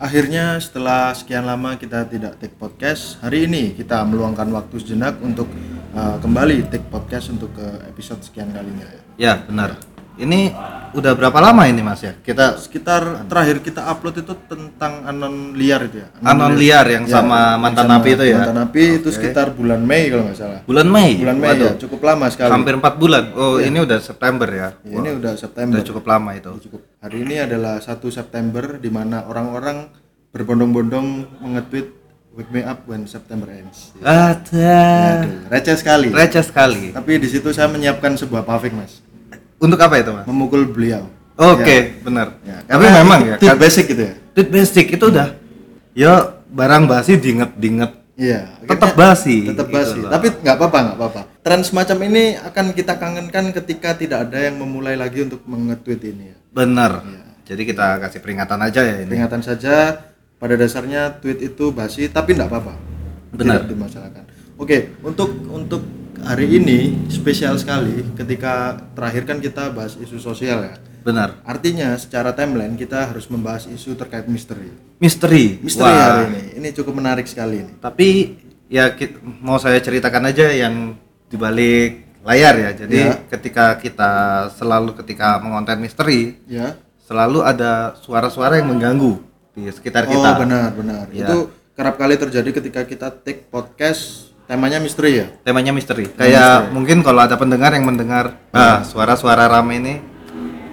Akhirnya setelah sekian lama kita tidak take podcast, hari ini kita meluangkan waktu sejenak untuk uh, kembali take podcast untuk ke episode sekian kalinya ya. Benar. Ini udah berapa lama ini Mas ya? Kita Sekitar terakhir kita upload itu tentang anon liar itu ya. Anon liar yang Ya, sama mantan napi itu ya. Mantan napi itu sekitar bulan Mei kalau nggak salah. Bulan Mei. Bulan Mei Waduh, ya, cukup lama sekali. Hampir 4 bulan. Oh, ini udah September ya. Ya, ini udah September. Udah cukup lama itu. cukup. Hari ini adalah 1 September di mana orang-orang berbondong-bondong mengetweet wake me up when September ends. Ada. Aduh, receh sekali. Receh sekali. Tapi di situ saya menyiapkan sebuah paving, Mas. Untuk apa itu, Mas? Memukul beliau. Oke, benar. Ya, Tapi memang ya, tweet kan- basic gitu ya. tweet basic itu udah ya barang basi diinget-diinget Iya, Tetap basi, Tetap gitu basi. loh. Tapi nggak apa-apa, nggak apa-apa. Tren semacam ini akan kita kangenkan ketika tidak ada yang memulai lagi untuk mengetweet ini ya. benar. Iya. Jadi kita kasih peringatan aja ya ini. Peringatan saja pada dasarnya tweet itu basi tapi tidak apa-apa. Benar. Tidak dimasalahkan. Oke, untuk untuk hari ini spesial sekali ketika terakhir kan kita bahas isu sosial ya. Benar. Artinya secara timeline kita harus membahas isu terkait misteri. Misteri. Misteri Wah. hari ini. Ini cukup menarik sekali ini. Tapi ya mau saya ceritakan aja yang dibalik layar ya. Jadi Ya. ketika kita selalu ketika mengonten misteri Ya. selalu ada suara-suara yang mengganggu di sekitar Oh, kita. benar, benar. Ya. Itu kerap kali terjadi ketika kita take podcast temanya misteri ya. Temanya misteri. Kayak mungkin kalau ada pendengar yang mendengar ah, suara-suara rame ini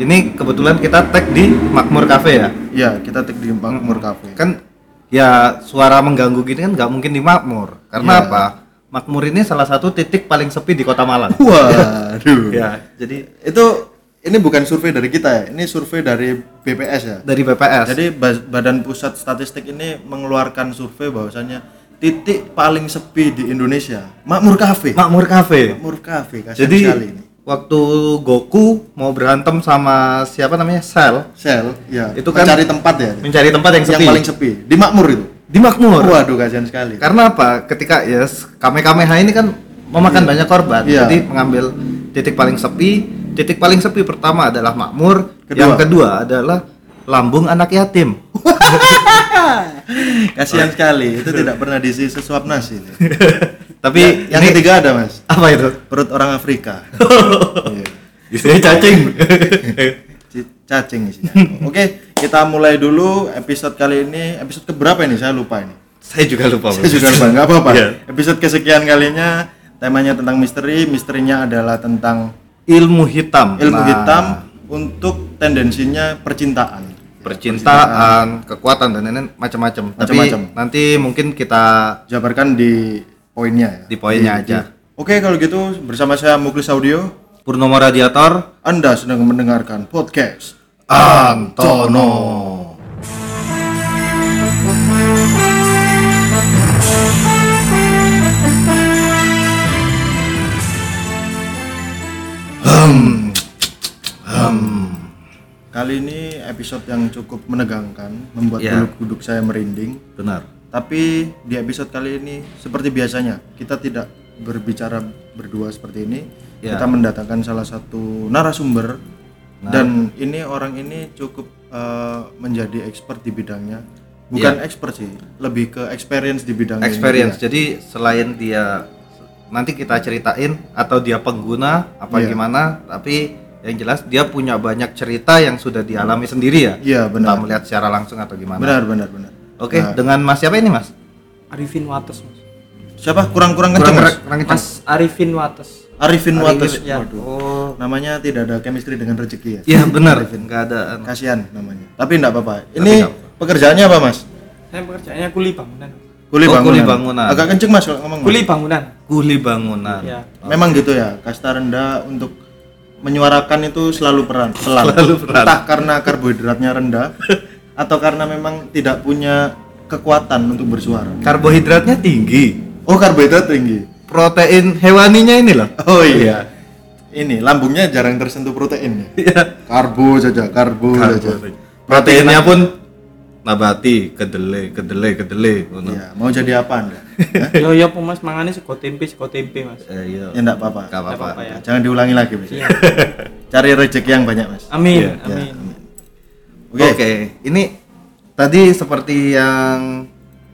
ini kebetulan kita tag di Makmur Cafe ya. Iya, kita take di Makmur Cafe. Kan ya suara mengganggu gini kan nggak mungkin di Makmur. Karena Iya. apa? Makmur ini salah satu titik paling sepi di Kota Malang. Waduh. ya, jadi Itu ini bukan survei dari kita ya. Ini survei dari BPS ya. dari BPS. Jadi Badan Pusat Statistik ini mengeluarkan survei bahwasanya titik paling sepi di Indonesia Makmur Cafe. Makmur Cafe. Makmur Cafe kasihan Jadi sekali ini. waktu Goku mau berantem sama siapa namanya Cell Sel, ya. Itu kan- mencari tempat ya. mencari tempat yang Yang sepi paling sepi di Makmur itu. di Makmur. Waduh kasihan sekali. Karena apa? Ketika ya Kame Kameha ini kan memakan banyak korban, Iya. jadi mengambil titik paling sepi. Titik paling sepi pertama adalah makmur, Kedua. yang kedua adalah lambung anak yatim. Kasihan sekali. Itu tidak pernah diisi sesuap nasi. ini. Tapi yang ini ketiga ada mas apa itu? perut orang Afrika. Isinya cacing. Cacing isinya. Oke, kita mulai dulu episode kali ini. Episode keberapa ini? Saya lupa ini. Saya juga lupa. Saya juga lupa. Nggak apa-apa. Iya. Episode kesekian kalinya temanya tentang misteri. Misterinya adalah tentang Ilmu hitam. ilmu Nah, hitam untuk tendensinya percintaan. Percintaan, kekuatan dan lain-lain macam-macam. Tapi nanti mungkin kita Jabarkan di poinnya ya. di poinnya aja. Oke, kalau gitu bersama saya Muklis Audio, Purnomo Radiator Anda sedang mendengarkan podcast Antono. Kali ini episode yang cukup menegangkan, membuat Ya. bulu kuduk saya merinding. Benar. Tapi di episode kali ini seperti biasanya, kita tidak berbicara berdua seperti ini. Ya. Kita mendatangkan salah satu narasumber dan ini orang ini cukup eh, menjadi expert di bidangnya. Bukan expert sih, lebih ke experience di bidangnya. ini. experience. Jadi selain dia nanti kita ceritain atau dia pengguna apa Iya. gimana, tapi yang jelas dia punya banyak cerita yang sudah dialami sendiri ya. Iya, benar. Entah melihat secara langsung atau gimana. Benar, benar, benar. Oke, dengan Mas siapa ini, Mas? Arifin Wates mas Siapa? Kurang-kurang Kurang kenceng, Mas? kurang kencang. Mas Arifin Wates Arifin Wates. ya. Waduh. Oh, Namanya tidak ada chemistry dengan rezeki ya. iya benar. Enggak ada anu. Kasihan namanya. Tapi enggak apa-apa. Ini nggak pekerjaannya apa, Mas? saya pekerjaannya kuli bangunan Kuli Oh, bangunan. kuli bangunan. Agak kenceng Mas kalau ngomong. Kuli bangunan Kuli bangunan. ya Memang gitu ya. Kasta rendah untuk menyuarakan itu selalu peran, pelan. Selalu peran. Entah karena karbohidratnya rendah atau karena memang tidak punya kekuatan untuk bersuara. Karbohidratnya tinggi. Oh, karbohidrat tinggi. Protein hewaninya ini loh. Oh iya. Ini lambungnya jarang tersentuh protein ya. Iya. Karbo saja, karbo, saja. Proteinnya pun nabati, kedelai, kedelai, kedelai. ngono. Iya, mau jadi apa Anda? yo yo mas mangane sego tempe sego tempe mas Eh, iya. ya enggak apa-apa. Nggak apa-apa. ya Jangan diulangi lagi, Mas. Iya. Cari rezeki yang banyak, Mas. amin Iya. amin Oke. Oke, ini tadi seperti yang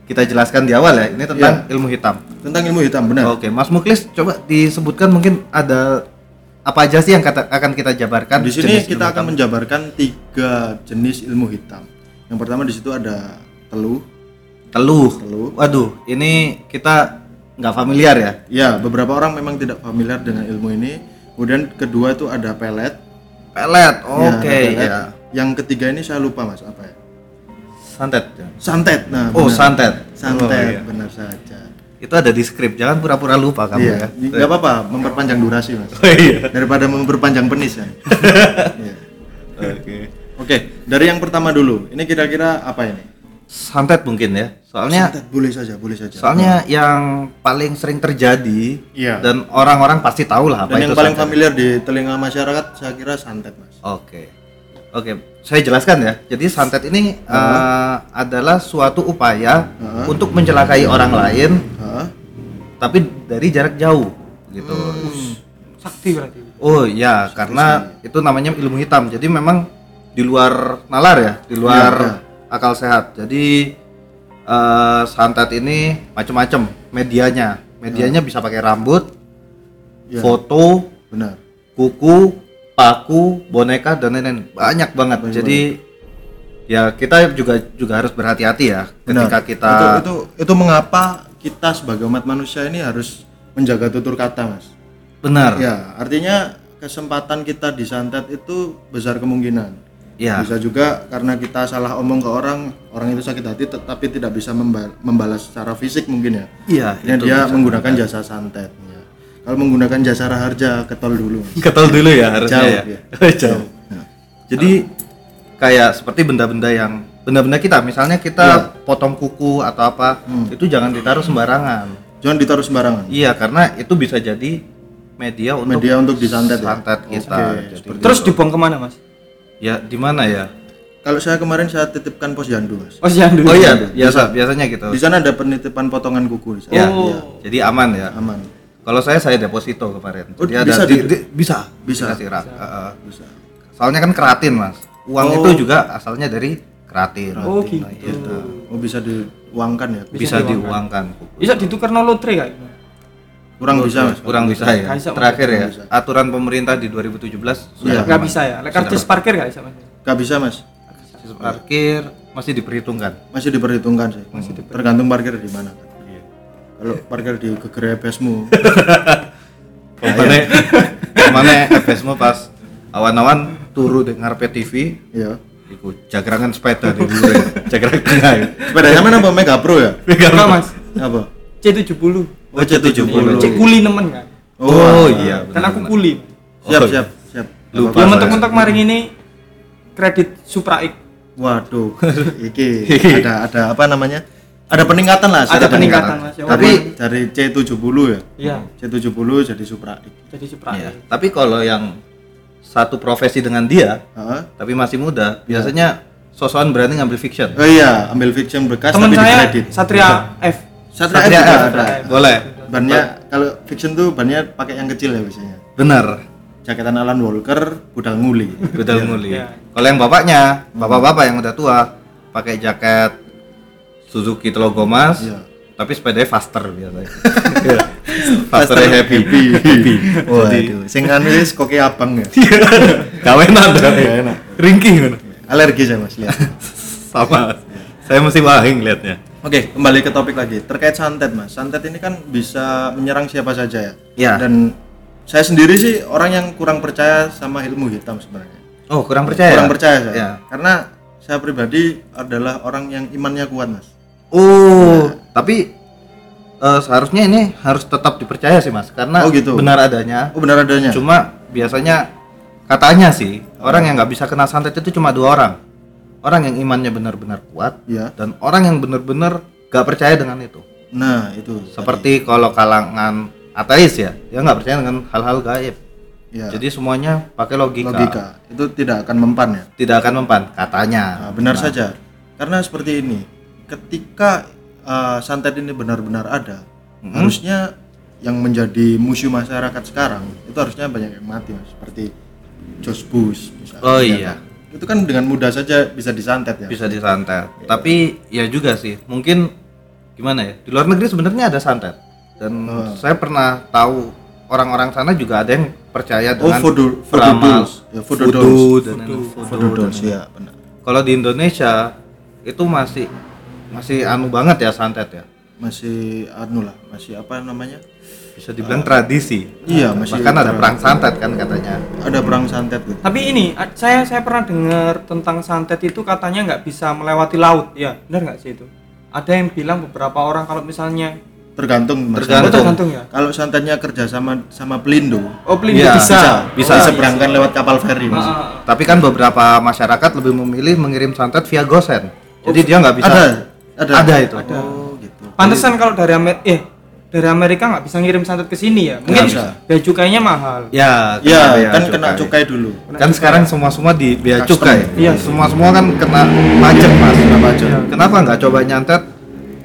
kita jelaskan di awal ya, ini tentang ilmu hitam. Tentang ilmu hitam, benar. Oke, Mas Muklis coba disebutkan mungkin ada apa aja sih yang kata, akan kita jabarkan? Di sini kita akan hitam? menjabarkan tiga jenis ilmu hitam. Yang pertama di situ ada teluh. teluh. Teluh. Waduh, ini kita nggak familiar ya. Ya, beberapa orang memang tidak familiar dengan ilmu ini. Kemudian kedua itu ada pelet. Pelet. Ya, Oke, ada pelet. ya. Yang ketiga ini saya lupa mas apa ya? Santet. Santet. Nah, Oh, benar. santet. Santet, Oh, iya. benar saja. Itu ada di skrip, jangan pura-pura lupa kamu Iya, ya. nggak apa-apa, memperpanjang durasi mas. Oh iya. Daripada memperpanjang penis ya. Iya. Oke. Oke, dari yang pertama dulu. Ini kira-kira apa ini? Santet mungkin ya. Soalnya Santet, boleh saja, boleh saja. soalnya yang paling sering terjadi Iya. dan orang-orang pasti tahu lah apa Dan itu yang paling santet. familiar di telinga masyarakat saya kira santet mas. Oke. Oke, saya jelaskan ya. Jadi santet ini eh, adalah suatu upaya Heeh. untuk mencelakai orang lain Hah? tapi dari jarak jauh gitu. Hmm. Sakti berarti. Oh ya, karena itu namanya ilmu hitam. Jadi memang di luar nalar ya, di luar Iya, akal sehat. Jadi eh, santet ini macam-macam medianya. Medianya bisa pakai rambut, Iya. foto, Benar. kuku, paku, boneka dan lain-lain. Banyak banget. Jadi ya kita juga juga harus berhati-hati ya Benar. ketika kita itu, itu itu mengapa kita sebagai umat manusia ini harus menjaga tutur kata mas. benar. Ya, artinya kesempatan kita disantet itu besar kemungkinan. Ya. Bisa juga karena kita salah omong ke orang, orang itu sakit hati tetapi tidak bisa memba- membalas secara fisik mungkin ya. Iya, itu dia menggunakan jasa santet. Ya. Kalau menggunakan jasa raharja ketol dulu. Ketol dulu ya harusnya Jauh, ya. ya. Jauh. Jadi kayak seperti benda-benda yang benda-benda kita misalnya kita Iya. potong kuku atau apa Hmm. itu jangan ditaruh sembarangan. Jangan ditaruh sembarangan. Iya, karena itu bisa jadi media untuk Media untuk disantet ya? santet kita. Oke, Jadi- seperti Terus dibuang ke mana mas? Ya di mana ya? Kalau saya kemarin saya titipkan posyandu, Mas. Oh siang dulu. Oh iya, biasa biasanya gitu. Di sana ada penitipan potongan kuku di sana. Ya, Oh. iya. jadi aman ya. Aman. Kalau saya saya deposito kemarin. Oh, Jadi bisa ada di, di- di- bisa Bisa. dikasih rak. Heeh. Bisa. Soalnya kan keratin, Mas. Uang Oh. itu juga asalnya dari keratin. Oh gitu. Oh, bisa diuangkan ya? Bisa, diuangkan. Bisa ditukar no lotre kayak. Kurang bisa, Mas. Kurang bisa ya. Nggak bisa. Terakhir ya, Nggak bisa. aturan pemerintah di 2017 sudah Nggak aman. bisa ya. Karcis parkir nggak bisa mas? Gak bisa, Mas. Sistem parkir masih diperhitungkan. Masih diperhitungkan sih. Tergantung parkir di mana kan. Kalau parkir di gegere besmu, Ke mana? Ke mana FSMO pas awan-awan turu di ngarepe TV, ya. iku jagrangan sepeda di tengah. ya. Sepedanya mana Pak Mega Pro ya? Enggak mas. Apa? C70. Oh, C70. Cek kuli nemen kan. Oh, iya. Kan aku benar-benar. kuli. Siap, Oh, siap, siap. Lupa. Ya saya. mentok-mentok maring ini kredit Supra X. Waduh, iki ada ada apa namanya? Ada peningkatan lah. Ada peningkatan, Mas. Ya, Tapi dari C70 ya. Iya. C70 jadi Supra X. Jadi Supra Iya. X. Tapi kalau yang satu profesi dengan dia, Heeh. tapi masih muda, biasanya sosokan berani ngambil fiction. Oh iya, ambil fiction bekas Temen tapi di saya kredit. Satria F. Satria, Satria F juga ada. Boleh. Bannya kalau fiction tuh bannya pakai yang kecil ya biasanya. Bener. Jaketan Alan Walker, budal nguli. Muli. Iya. Kalau yang bapaknya, bapak-bapak yang udah tua, pakai jaket Suzuki Telogomas, Iya. tapi sepedanya faster biasanya. Iya. faster happy. happy. Waduh, sing anu wis koke abang ya. Kawenan kan Nggak enak. Ringking kan. Alergi saya Mas lihat. Sama. Saya mesti wahing liatnya. Oke, kembali ke topik lagi. Terkait santet, Mas. Santet ini kan bisa menyerang siapa saja ya. Iya. Dan saya sendiri sih orang yang kurang percaya sama ilmu hitam sebenarnya. Oh, kurang percaya. Kurang percaya saya. Ya. Karena saya pribadi adalah orang yang imannya kuat, Mas. Oh, tapi eh, seharusnya ini harus tetap dipercaya sih, Mas, karena Oh, gitu. benar adanya. Oh, benar adanya. Cuma biasanya katanya sih orang yang nggak bisa kena santet itu cuma dua orang. Orang yang imannya benar-benar kuat Iya. dan orang yang benar-benar gak percaya dengan itu. Nah, itu. Seperti kalau kalangan ateis ya, dia nggak percaya dengan hal-hal gaib. ya, Jadi semuanya pakai logika. logika. Itu tidak akan mempan ya. Tidak akan mempan katanya. Nah, benar saja. Karena seperti ini, ketika uh, santet ini benar-benar ada, Mm-hmm. harusnya yang menjadi musuh masyarakat sekarang itu harusnya banyak yang mati, Mas. Seperti George Bush misalnya. Oh Ya iya. kan? Itu kan dengan mudah saja bisa disantet ya? Bisa disantet. Tapi ya juga sih mungkin gimana ya di luar negeri sebenarnya ada santet. Dan saya pernah tahu orang-orang sana juga ada yang percaya oh dengan voodoo voodoo dolls ya voodoo voodoo dan voodoo voodoo ya benar. Kalau di Indonesia itu masih masih anu banget ya santet ya. Masih anu lah masih apa namanya bisa dibilang tradisi iya masih bahkan ada perang santet kan katanya ada perang santet gitu Tapi ini saya saya pernah dengar tentang santet itu katanya nggak bisa melewati laut, ya benar nggak sih itu? Ada yang bilang beberapa orang kalau misalnya tergantung Mas. Tergantung. Oh, tergantung ya. kalau santetnya kerja sama sama pelindo Oh pelindung Iya, bisa. bisa. bisa diseberangkan lewat kapal feri Ah, Mas. ah, ah. tapi kan beberapa masyarakat lebih memilih mengirim santet via gosen jadi dia nggak bisa ada ada Ada itu. oh gitu Pantesan kalau dari Amer eh dari Amerika nggak bisa ngirim santet ke sini ya. Mungkin bisa. bea cukainya mahal. ya kena ya bea kan kena cukai dulu kan sekarang semua semua di bea Custom. cukai Iya. semua semua kan kena pajak mas Kena pajak. kenapa nggak coba nyantet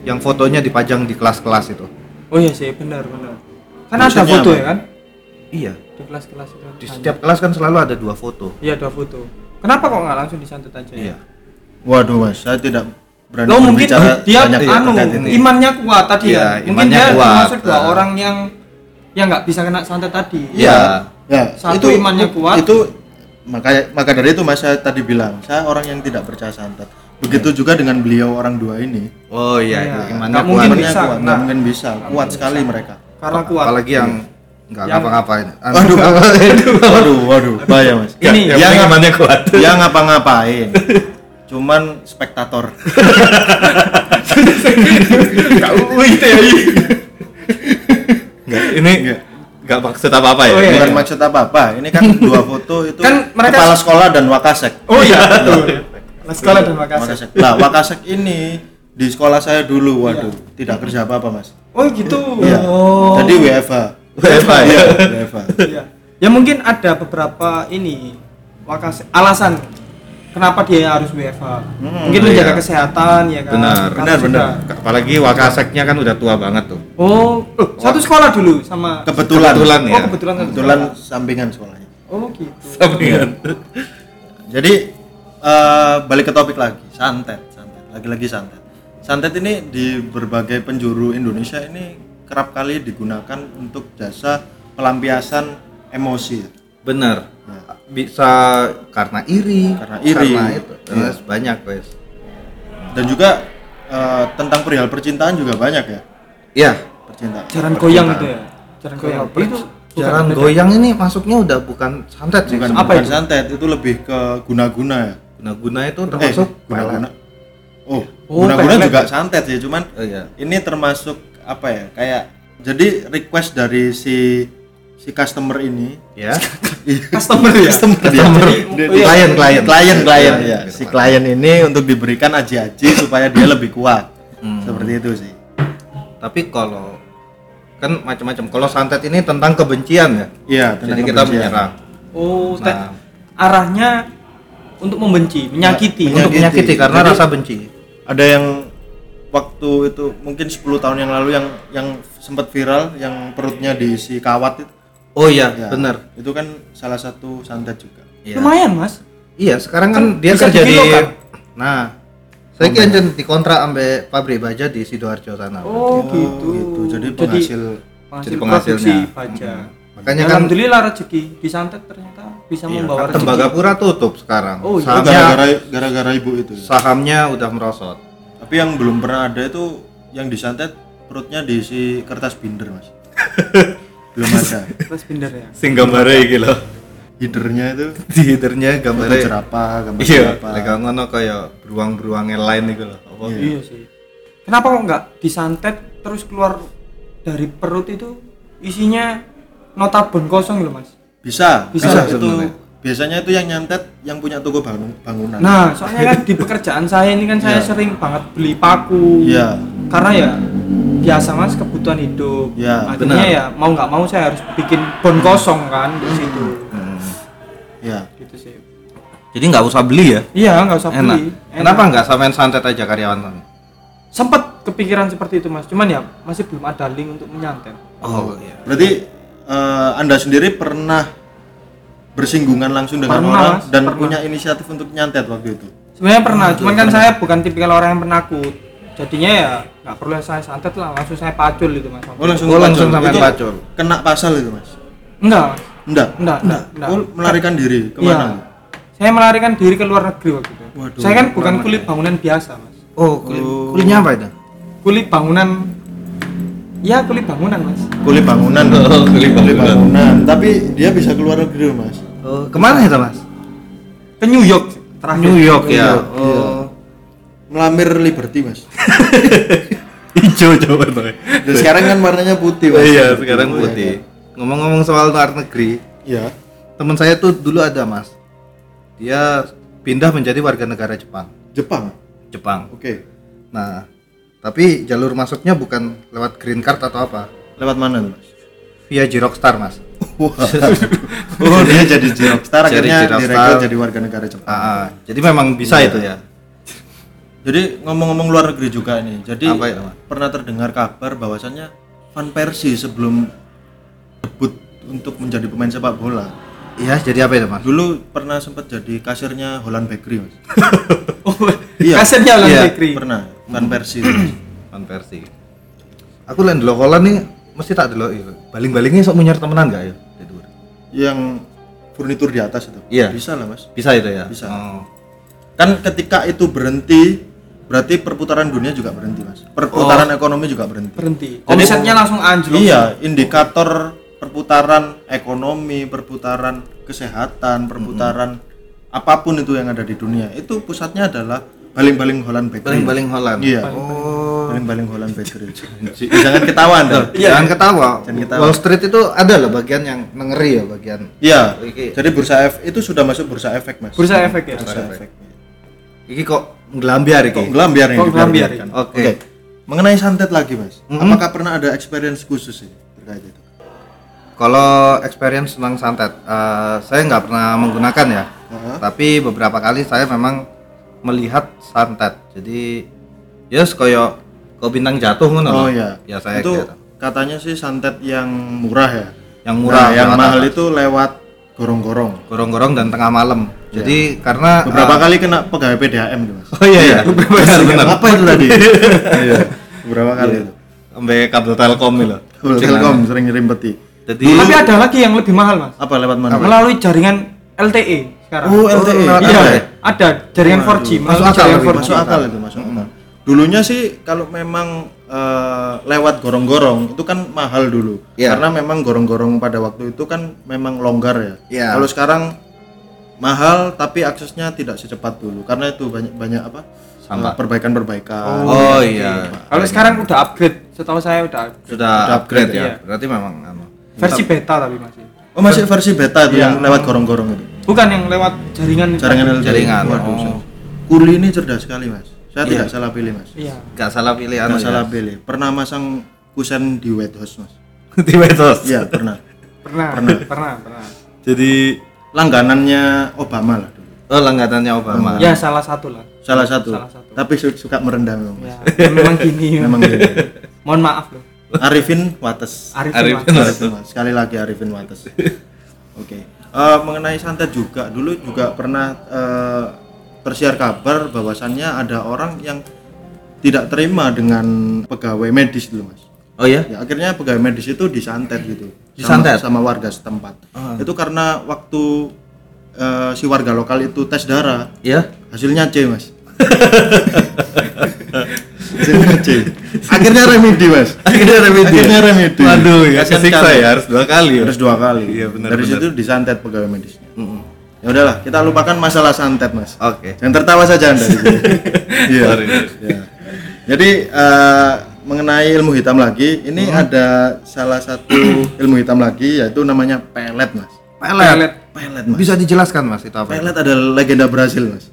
yang fotonya dipajang di kelas-kelas itu Oh iya sih, benar benar. Kan ada Maksudnya foto apa? ya kan? iya Di kelas-kelas itu. di setiap kelas kan selalu ada dua foto Iya, ada foto. Kenapa kok nggak langsung disantet aja? iya waduh Mas saya tidak berani Lo mungkin berbicara dia banyak anu imannya kuat tadi Iya, ya. Mungkin imannya dia kuat. termasuk dua Ah. orang yang yang nggak bisa kena santet tadi. iya. Ya Satu imannya kuat. itu maka maka dari itu Mas saya tadi bilang saya orang yang tidak percaya santet. Begitu juga dengan beliau orang dua ini. Oh iya, Iya. itu imannya kuat. mungkin bisa, kuat nggak nggak. mungkin bisa. Kuat sekali mereka. Karena kuat. apalagi yang nggak Yang- ngapa-ngapain. Waduh. Waduh waduh. Bahaya Mas. Ini, ya, yang ngap- imannya kuat. ya ngapa-ngapain cuman spektator itu ya. Nggak, ini nggak maksud apa-apa ya Oh, iya. bukan maksud apa-apa ini kan dua foto itu Kan mereka- kepala sekolah dan wakasek Oh iya, betul. Kelas sekolah dan wakasek lah wakasek ini di sekolah saya dulu waduh tidak kerja apa-apa mas Oh gitu. iya Oh. jadi WFH WFH, ya? iya WFH Iya. Ya mungkin ada beberapa ini wakas alasan kenapa dia harus WFH. mungkin menjaga iya. kesehatan ya kan. benar Karena benar benar apalagi wakaseknya kan udah tua banget tuh Oh, loh, satu sekolah dulu sama kebetulan Kebetulan ya. Oh, kebetulan satu kebetulan sekolah. sampingan sekolahnya Oh, gitu. sampingan jadi eh, balik ke topik lagi santet santet lagi-lagi santet santet ini di berbagai penjuru Indonesia ini kerap kali digunakan untuk jasa pelampiasan emosi benar. Bisa karena iri Karena iri. itu Iya. Terus banyak guys dan juga eh, tentang perihal percintaan juga banyak ya iya percintaan Jaran goyang itu ya. Jaran goyang. per- Itu jalan goyang ini masuknya udah bukan santet sih bukan, Apa bukan itu? santet itu lebih ke guna-guna ya guna-guna itu termasuk eh, guna-guna oh, Oh, guna-guna juga santet sih cuman Oh, iya. ini termasuk apa ya kayak jadi request dari si si customer ini ya customer ya. customer dia. Customer. Dia- Iya. Klien, klien. klien klien Iya, ya iya. si klien ini untuk diberikan aji-aji supaya dia lebih kuat Hmm. seperti itu sih tapi kalau kan macam-macam kalau santet ini tentang kebencian ya iya jadi tentang kita kebencian. menyerang Oh, te- Nah. arahnya untuk membenci, menyakiti. Menyakiti. untuk menyakiti karena Jadi- rasa benci ada yang waktu itu mungkin 10 tahun yang lalu yang yang sempat viral yang perutnya diisi kawat itu oh iya Ya, benar itu kan salah satu santet juga Iya. Lumayan, Mas. iya sekarang kan Kan dia bisa kerja di dikilokan. nah saya kira di dikontrak sampai pabrik baja di sidoarjo sana Oh, Oh, gitu. gitu. Jadi penghasil penghasil jadi penghasilnya. baja. makanya Ya, kan alhamdulillah rezeki di santet ternyata bisa iya, membawa kan rezeki. tembagapura tutup sekarang Oh, iya. gara-gara gara-gara ibu itu ya. sahamnya udah merosot tapi yang belum pernah ada itu yang disantet perutnya diisi kertas binder mas belum ada Terus binder ya. sing gambare iki lho hidernya itu di headernya gambar gambare jerapah gambar iya lek ngono kaya beruang-beruang lain iku lho apa Iya. Iya sih. Kenapa kok nggak disantet terus keluar dari perut itu isinya notabene kosong loh mas? bisa Bisa, bisa, itu biasanya itu yang nyantet yang punya toko bangun bangunan Nah soalnya kan di pekerjaan saya ini kan saya Iya. sering banget beli paku. iya Karena ya biasa mas kebutuhan hidup. Iya, Akhirnya benar. ya mau nggak mau saya harus bikin bon kosong kan di situ. Hmm. iya Gitu sih. jadi nggak usah beli ya Iya nggak usah enak beli. kenapa nggak samain santet aja karyawan sana Sempat kepikiran seperti itu mas. Cuman ya masih belum ada link untuk menyantet. oh iya berarti eh, anda sendiri pernah bersinggungan langsung dengan Pernah, orang Mas, dan pernah. punya inisiatif untuk nyantet waktu itu sebenarnya pernah cuman kan saya bukan tipikal orang yang penakut jadinya ya nggak perlu saya santet lah langsung saya pacul itu mas oh langsung Oh, langsung pacul. sampai Itu pacul. kena pasal itu mas enggak mas enggak enggak enggak, enggak. oh melarikan diri Iya. ke mana saya melarikan diri ke luar negeri waktu itu Waduh, saya kan bukan kulit bangunan biasa mas Oh, kulit, kulitnya apa itu? kulit bangunan ya kulit bangunan mas kulit bangunan Oh, kulit bangunan. tapi dia bisa keluar negeri mas Oh, ke mana itu mas? ke New York terakhir New York New ya. York, iya. Oh, melamir liberty mas hijau coba tuh. dan sekarang kan warnanya putih mas Iya, sekarang iya, putih. Ngomong-ngomong soal luar negeri, iya teman saya tuh dulu ada mas. Dia pindah menjadi warga negara Jepang. Jepang Jepang. oke Nah, tapi jalur masuknya bukan lewat green card atau apa, lewat mana tuh mas via Jirokstar mas. Wah. oh dia jadi Jirokstar Jadi akhirnya direkrut jadi warga negara Jepang Ah, ah. jadi memang bisa itu ya. Jadi ngomong-ngomong luar negeri juga nih. Jadi Apa itu, Mas? pernah terdengar kabar bahwasannya Van Persie sebelum debut untuk menjadi pemain sepak bola, Iya, jadi apa itu mas? dulu pernah sempat jadi kasirnya Holland Bakery, Mas. oh Iya. kasetnya lah Iya. Bakery Pernah Van Persie. Mas. Van Persie. Aku lain dulu Holland nih mesti tak dulu itu. Baling-balingnya sok munyer temenan gak ya? Yang furnitur di atas itu. Iya. Bisa lah, Mas. Bisa itu ya? Bisa. Oh. Kan ketika itu berhenti, berarti perputaran dunia juga berhenti, Mas. Perputaran ekonomi juga berhenti. berhenti omsetnya langsung anjlok Iya, indikator perputaran ekonomi, perputaran kesehatan, perputaran apa pun itu yang ada di dunia, itu pusatnya adalah baling-baling Holland Bakery. Baling-baling Holland. Iya. Oh. Baling-baling Holland Bakery. Jangan ketawa Anda. Jangan ketawa. Jangan ketawa. Wall Street itu ada loh bagian yang ngeri ya bagian. Iya. Jadi bursa F itu sudah masuk bursa efek, Mas. bursa efek ya Bursa efek. Iki kok ngelambiar iki. Kok gelambiar nih? Kok gelambiar dibiarkan. ini? Oke. Mengenai santet lagi, Mas. Mm-mm. Apakah pernah ada experience khusus ini terkait itu? Kalau experience tentang santet, eh, saya nggak pernah menggunakan ya. Heeh. Tapi beberapa kali saya memang melihat santet. Jadi ya yes, koyo kau bintang jatuh ngono Oh iya. Ya saya itu kira. katanya sih santet yang murah ya. Yang murah, Nah, yang mahal atas. itu lewat gorong-gorong. gorong-gorong dan tengah malam. Jadi karena Beberapa eh, kali kena pegawai PDAM tuh, Mas. Oh iya iya. Benar benar. Apa itu tadi? Iya. Beberapa kali itu. Sampai kabel Telkom itu. loh. Kabel Telkom sering ngirim peti. Jadi tapi ada lagi yang lebih mahal mas Apa lewat mana? melalui jaringan LTE sekarang Oh, LTE. iya ada jaringan 4G Masuk akal jaringan lebih 4G masuk akal itu, masuk akal. Dulunya sih kalau memang eh, lewat gorong-gorong itu kan mahal dulu. Iya. Karena memang gorong-gorong pada waktu itu kan memang longgar ya. Iya. Kalau sekarang mahal tapi aksesnya tidak secepat dulu karena itu banyak banyak apa? Sampah. eh, Perbaikan-perbaikan. Oh iya. kalau sekarang udah upgrade setahu saya udah upgrade. Sudah Udah upgrade upgrade, ya. iya. Berarti memang anu. versi beta tapi masih Oh, masih versi beta itu Iya. yang lewat gorong-gorong itu. bukan yang lewat jaringan Jaringan LTE. Jaringan. Waduh. Oh. Kuli ini cerdas sekali, Mas. Saya Iya. tidak salah pilih, Mas. iya Gak salah pilih anu. Nggak ya. salah pilih. Pernah masang kusen di White House, Mas. Di Betos. Iya, pernah. pernah Pernah. pernah pernah Jadi Langganannya Obama lah dulu. oh langganannya Obama. ya salah satu lah Salah satu. Salah satu. Tapi su- suka merendah memang. ya, ya memang gini Memang gitu. mohon maaf loh Arifin Wates. Arifin, Arifin Mas. Arifin Wates. Sekali lagi Arifin Wates. Oke. Eh, mengenai santet juga dulu juga pernah eh, tersiar kabar bahwasannya ada orang yang tidak terima dengan pegawai medis dulu, Mas. Oh iya. Ya, akhirnya pegawai medis itu disantet gitu. Disantet? sama, sama warga setempat. Ah. Itu karena waktu eh, si warga lokal itu tes darah, Iya. hasilnya C, Mas. hasilnya C. Akhirnya remedi, Mas. Akhirnya remedi. Akhirnya remedi. Waduh, ya kesiksa ya harus dua kali. ya. Harus dua kali. Iya, benar, Dari benar. situ disantet pegawai medisnya. Mm-mm. Ya udahlah, kita lupakan masalah santet, Mas. Oke. Jangan tertawa saja Anda. Iya. Sorry. Iya. Jadi eh, mengenai ilmu hitam lagi, ini ada salah satu ilmu hitam lagi yaitu namanya pelet, Mas. Pelet. Pelet, Mas. Bisa dijelaskan Mas itu apa? Pelet adalah legenda Brasil, Mas.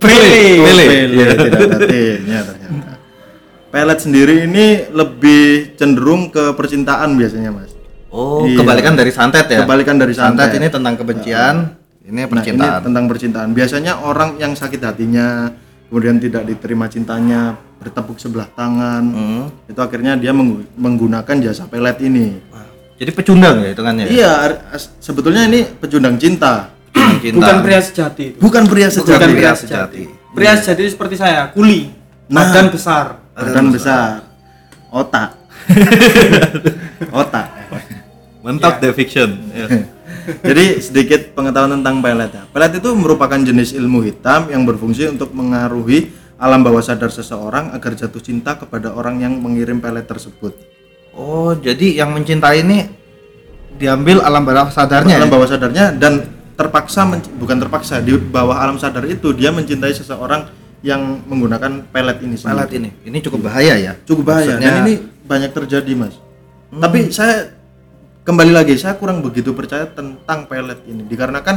Pele. Oh, Pele. Pele, tidak ada T-nya ternyata. Pelet sendiri ini lebih cenderung ke percintaan biasanya, Mas. Oh, Iya. kebalikan dari santet ya. Kebalikan dari santet. ini tentang kebencian, ini Nah, ini percintaan. tentang percintaan. Biasanya orang yang sakit hatinya, kemudian tidak diterima cintanya, bertepuk sebelah tangan, Hmm. itu akhirnya dia menggu- menggunakan jasa pelet ini. Jadi pecundang ya hitungannya. ya? Iya, sebetulnya ini pecundang cinta. Pecundang cinta. Bukan pria sejati itu. Bukan pria Bukan sejati. pria sejati. Pria sejati itu seperti saya, kuli. Nah. Badan besar. Badan besar. Otak. Otak. Mentok the fiction. Ya. Jadi sedikit pengetahuan tentang pelet ya. Pelet itu merupakan jenis ilmu hitam yang berfungsi untuk mengaruhi alam bawah sadar seseorang agar jatuh cinta kepada orang yang mengirim pelet tersebut. Oh, jadi yang mencintai ini diambil alam bawah sadarnya. alam ya? bawah sadarnya dan terpaksa bukan terpaksa di bawah alam sadar itu dia mencintai seseorang yang menggunakan pelet ini sendiri. Pelet ini. Ini cukup bahaya ya. cukup bahaya Maksudnya- dan ini banyak terjadi mas tapi saya kembali lagi saya kurang begitu percaya tentang pelet ini dikarenakan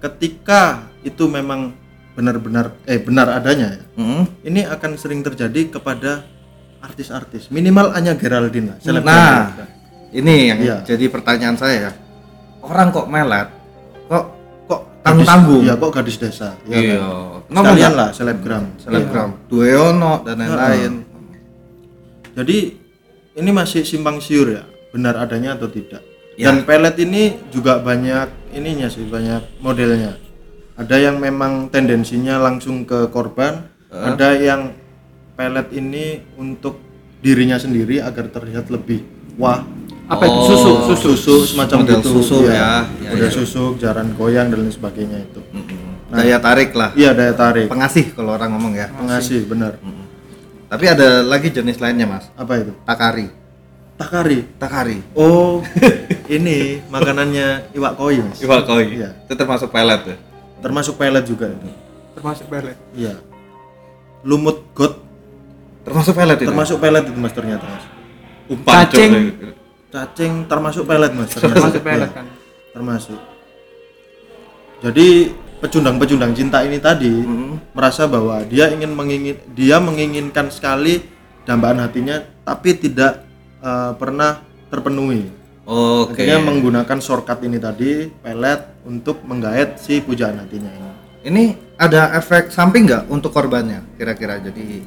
ketika itu memang benar-benar eh benar adanya ya, Mm. ini akan sering terjadi kepada artis-artis minimal Anya Geraldine lah selebgram. Nah, ini yang Iya. jadi pertanyaan saya. Orang kok melet? Kok kok Tanggung-tanggung. gadis- iya kok gadis desa ya Iya. kan? Sekalian lah selebgram selebgram Dueono dan lain-lain. Jadi ini masih simpang siur ya, benar adanya atau tidak. Ya. Dan pelet ini juga banyak ininya sih, banyak modelnya. Ada yang memang tendensinya langsung ke korban, ada yang pelet ini untuk dirinya sendiri agar terlihat lebih wah. Apa itu? Oh, Susu, susu. Susu semacam Model gitu. susu iya. ya. Ya, Model ya. susu, jaran goyang dan lain sebagainya itu. Mm-mm. Daya tarik lah. Iya daya tarik. Pengasih kalau orang ngomong ya. Pengasih benar. Mm-mm. Tapi ada lagi jenis lainnya, Mas. Apa itu? Takari. Takari. Takari. Oh, ini makanannya iwak koi mas. Iwak koi. Iya. Itu termasuk pelet ya. Termasuk pelet juga itu. Termasuk pelet. Iya. Lumut got Termasuk pelet itu. termasuk pelet itu mas ternyata mas. umpan Cacing. Cacing termasuk pelet mas. ternyata. Termasuk pelet Iya, kan. Termasuk. Jadi pecundang-pecundang cinta ini tadi Mm. merasa bahwa dia ingin mengingin dia menginginkan sekali dambaan hatinya tapi tidak eh, pernah terpenuhi. Oke. Akhirnya menggunakan shortcut ini tadi pelet untuk menggait si pujaan hatinya ini. Ini ada efek samping nggak untuk korbannya kira-kira? Jadi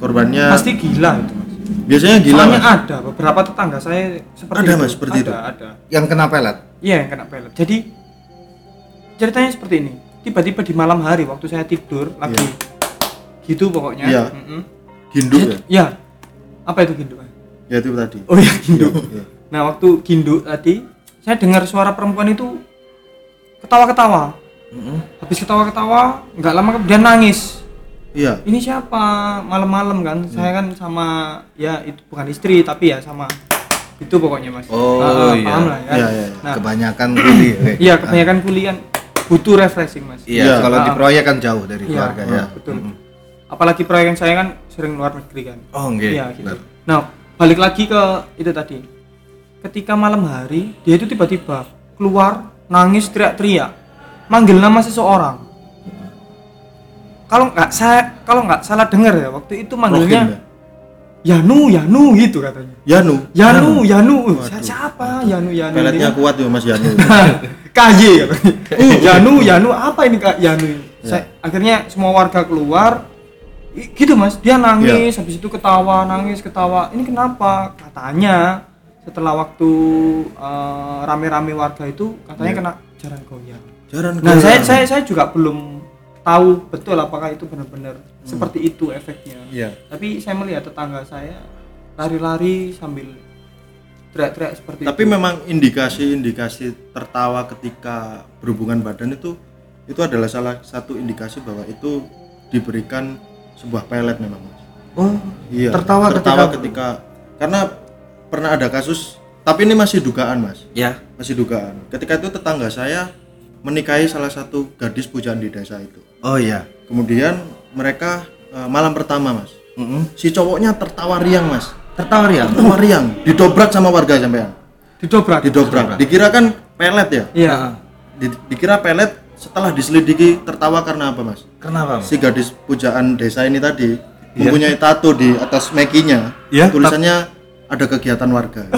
Korbannya Pasti gila itu, Mas. biasanya gila Soalnya mas. ada beberapa tetangga saya seperti Ada, itu. Mas, seperti ada, itu? Ada. yang kena pelet. Iya, yang kena pelet. Jadi ceritanya seperti ini. Tiba-tiba di malam hari waktu saya tidur lagi gitu pokoknya. Iya. Mm-mm. Ginduk ya? Ya. Apa itu gindu? Ya itu tadi. Oh iya gindu. Iya. Nah, waktu gindu tadi saya dengar suara perempuan itu ketawa-ketawa. Habis ketawa-ketawa, nggak lama kemudian nangis. Iya. Ini siapa? Malam-malam kan. Saya kan sama ya itu bukan istri tapi ya sama itu pokoknya Mas. Oh, Ah, ah, iya. Paham lah ya. Iya, iya, iya. Nah, Kebanyakan kuli. oke. iya kebanyakan kuliah butuh refreshing Mas. Iya, Iya. kalau di Ah. proyek kan jauh dari Iya, keluarga ya. betul. Apalagi proyek yang saya kan sering luar negeri kan. Oh, enggak. Iya gitu. Nah, balik lagi ke itu tadi. Ketika malam hari, dia itu tiba-tiba keluar nangis teriak-teriak, manggil nama seseorang. Kalau nggak saya kalau nggak salah dengar ya waktu itu Rohim ya? manggilnya Yanu Yanu gitu katanya. Yanu. Yanu Yanu, Saya siapa Yanu Yanu? Peletnya kuat ya Mas Yanu. KY katanya. Yanu Yanu apa ini Kak Yanu ini? Saya akhirnya semua warga keluar gitu Mas, dia nangis habis itu ketawa, nangis, ketawa. Ini kenapa? Katanya setelah waktu eh, rame-rame warga itu katanya kena jaran goyang. Jaran Nah, goyang. saya saya saya juga belum tahu betul apakah itu benar-benar seperti itu efeknya. Iya. Tapi saya melihat tetangga saya lari-lari sambil teriak-teriak seperti Tapi itu. memang indikasi-indikasi tertawa ketika berhubungan badan itu itu adalah salah satu indikasi bahwa itu diberikan sebuah pelet memang Mas. Oh, Iya. tertawa, tertawa ketika, ketika karena pernah ada kasus tapi ini masih dugaan Mas. ya. Masih dugaan. Ketika itu tetangga saya menikahi salah satu gadis pujaan di desa itu. Oh iya. Kemudian mereka eh, malam pertama Mas. Mm-mm. Si cowoknya tertawa riang Mas. Tertawa ya? Tertawa riang, didobrak sama warga sampean. didobrak. Didobrak. Dikira kan pelet ya? Iya. Di- dikira pelet setelah diselidiki tertawa karena apa Mas? Kenapa? Mas? Si gadis pujaan desa ini tadi mempunyai tato di atas mekinya. Iya, Tulisannya ada kegiatan warga.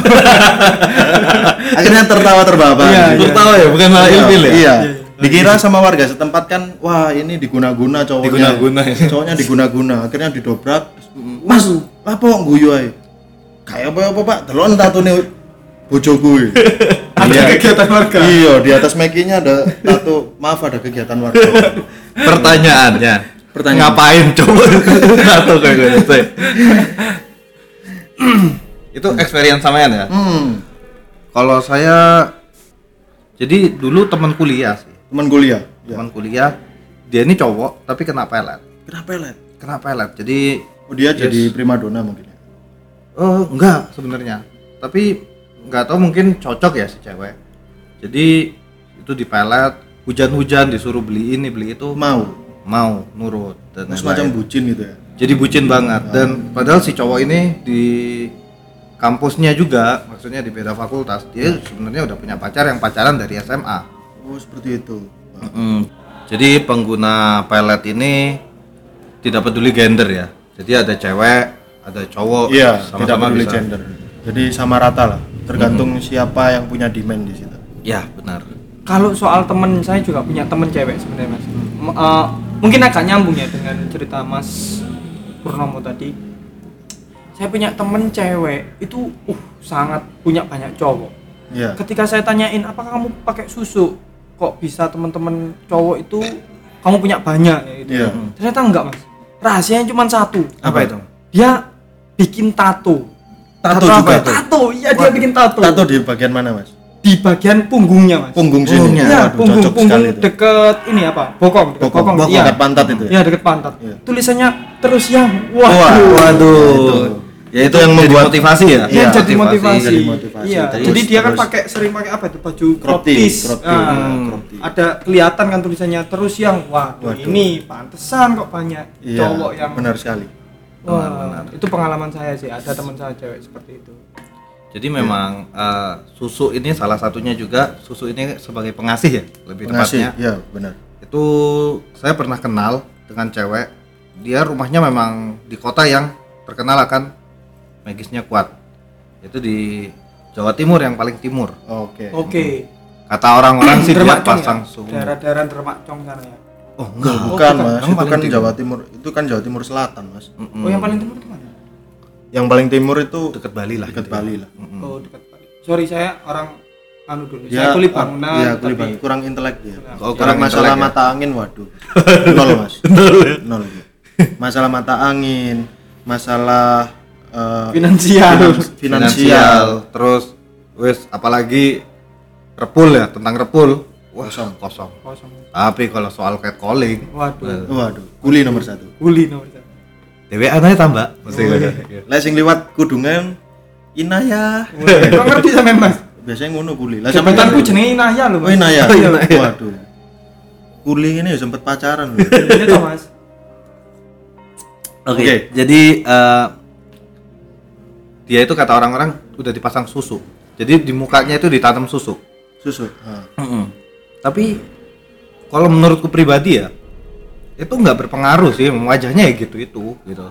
Akhirnya tertawa terbahak Iya, iya. Tertawa ya, bukan malah Iya, ilfil ya? Iya. Dikira sama warga setempat kan, wah ini diguna-guna cowoknya. Diguna-guna ya. Cowoknya diguna-guna. Akhirnya didobrak. Mas, lapo guyu ae. Kayak apa apa Pak? Delon tatune bojoku ini. ada Iya. kegiatan warga Iya, di atas Mekinya ada tato, maaf ada kegiatan warga. Pertanyaannya, Pertanyaan. ngapain coba tato kayak gitu? itu experience sampean ya? Hmm, Kalau saya jadi dulu teman kuliah sih. teman kuliah. Ya. Teman kuliah dia ini cowok tapi kena pelet. Kenapa pelet? Kena pelet. Jadi Oh, dia Yes. jadi primadona mungkin ya. Oh enggak sebenarnya, tapi nggak tahu mungkin cocok ya si cewek. Jadi itu dipelet, hujan-hujan disuruh beli ini beli itu Mau. mau nurut dan Terus lain-lain. macam bucin gitu ya. Jadi bucin banget dan padahal si cowok ini di kampusnya juga, maksudnya di beda fakultas, dia sebenarnya udah punya pacar yang pacaran dari SMA. Oh, seperti itu. Mm-mm. Jadi pengguna pelet ini tidak peduli gender ya. Jadi ada cewek, ada cowok, Iya, tidak sama-sama peduli bisa. gender. Jadi sama rata lah. Tergantung siapa yang punya demand di situ. Ya benar. kalau soal temen saya juga punya temen cewek sebenarnya mas M- eh, mungkin agak nyambung ya dengan cerita mas Purnomo tadi saya punya temen cewek itu uh sangat punya banyak cowok Iya. ketika saya tanyain apakah kamu pakai susu kok bisa teman-teman cowok itu kamu punya banyak ya gitu Iya. ternyata enggak mas rahasianya cuma satu Apa itu? dia bikin tato Tato Tato juga apa itu? tuh. tato iya dia bikin tato Tato di bagian mana, Mas? di bagian punggungnya mas Punggung sini. Punggungnya. ya Waduh, punggung cocok punggung sekali itu. deket ini apa bokong deket Bokong, bokong, bokong, iya dekat pantat itu ya? Iya, deket pantat Iya. tulisannya terus yang Wah, waduh Waduh. Ya itu yang membuat motivasi ya. Iya, Iya, jadi motivasi. jadi motivasi. Iya, Terus- jadi dia kan pakai sering pakai apa itu baju Crop crop tee, tees. Nah, Hmm. Ada kelihatan kan tulisannya terus yang waduh, Waduh. ini pantesan kok banyak Iya, cowok yang benar sekali. Wah, itu pengalaman saya sih. Ada teman saya cewek seperti itu. Jadi memang eh, susu ini salah satunya juga susu ini sebagai pengasih ya lebih Pengasih, tepatnya. iya, benar. Itu saya pernah kenal dengan cewek. Dia rumahnya memang di kota yang terkenal akan magisnya kuat. Itu di Jawa Timur yang paling timur. Oke. Oke. Kata orang-orang sih dia Dermakcong pasang ya? suhu. Daerah-daerah Dermakcong sana ya. Oh enggak. Bukan, bukan. Mas. Yang Itu paling kan timur. Jawa Timur. Itu kan Jawa Timur Selatan, Mas. Mm-mm. Oh, yang paling timur itu mana? Yang paling timur itu Dekat Bali lah. dekat gitu ya. Bali lah. Oh, dekat Bali. Sorry saya orang anu dulu. Dia saya kulit bangunan. Iya, tapi- kulit bangunan. Kurang intelek dia. Oh, Kurang kurang masalah ya? mata angin, waduh. Nol, Mas. Nol. dia. Masalah mata angin, masalah eh, Finansial. finans- finansial. terus wes apalagi repul ya tentang repul wah Kosong. kosong Kosong. tapi kalau soal catcalling Waduh. Waduh, kuli nomor satu. Kuli nomor satu. DWA aja tambah mesti Oh, gitu. iya. Lah sing liwat kudungan Inaya. Kok ngerti sampean Mas? Biasanya ngono kuli. Lah sampean kan- jenenge Inaya lho. Oh Inaya. Oh, Inaya. Waduh. Kuli ini ya sempet pacaran loh. Iya toh, Mas. Oke, Oke. jadi eh, dia itu kata orang-orang udah dipasang susu. Jadi di mukanya itu ditanam susu. Susu. Ah. Tapi kalau menurutku pribadi ya itu nggak berpengaruh sih wajahnya ya gitu itu gitu.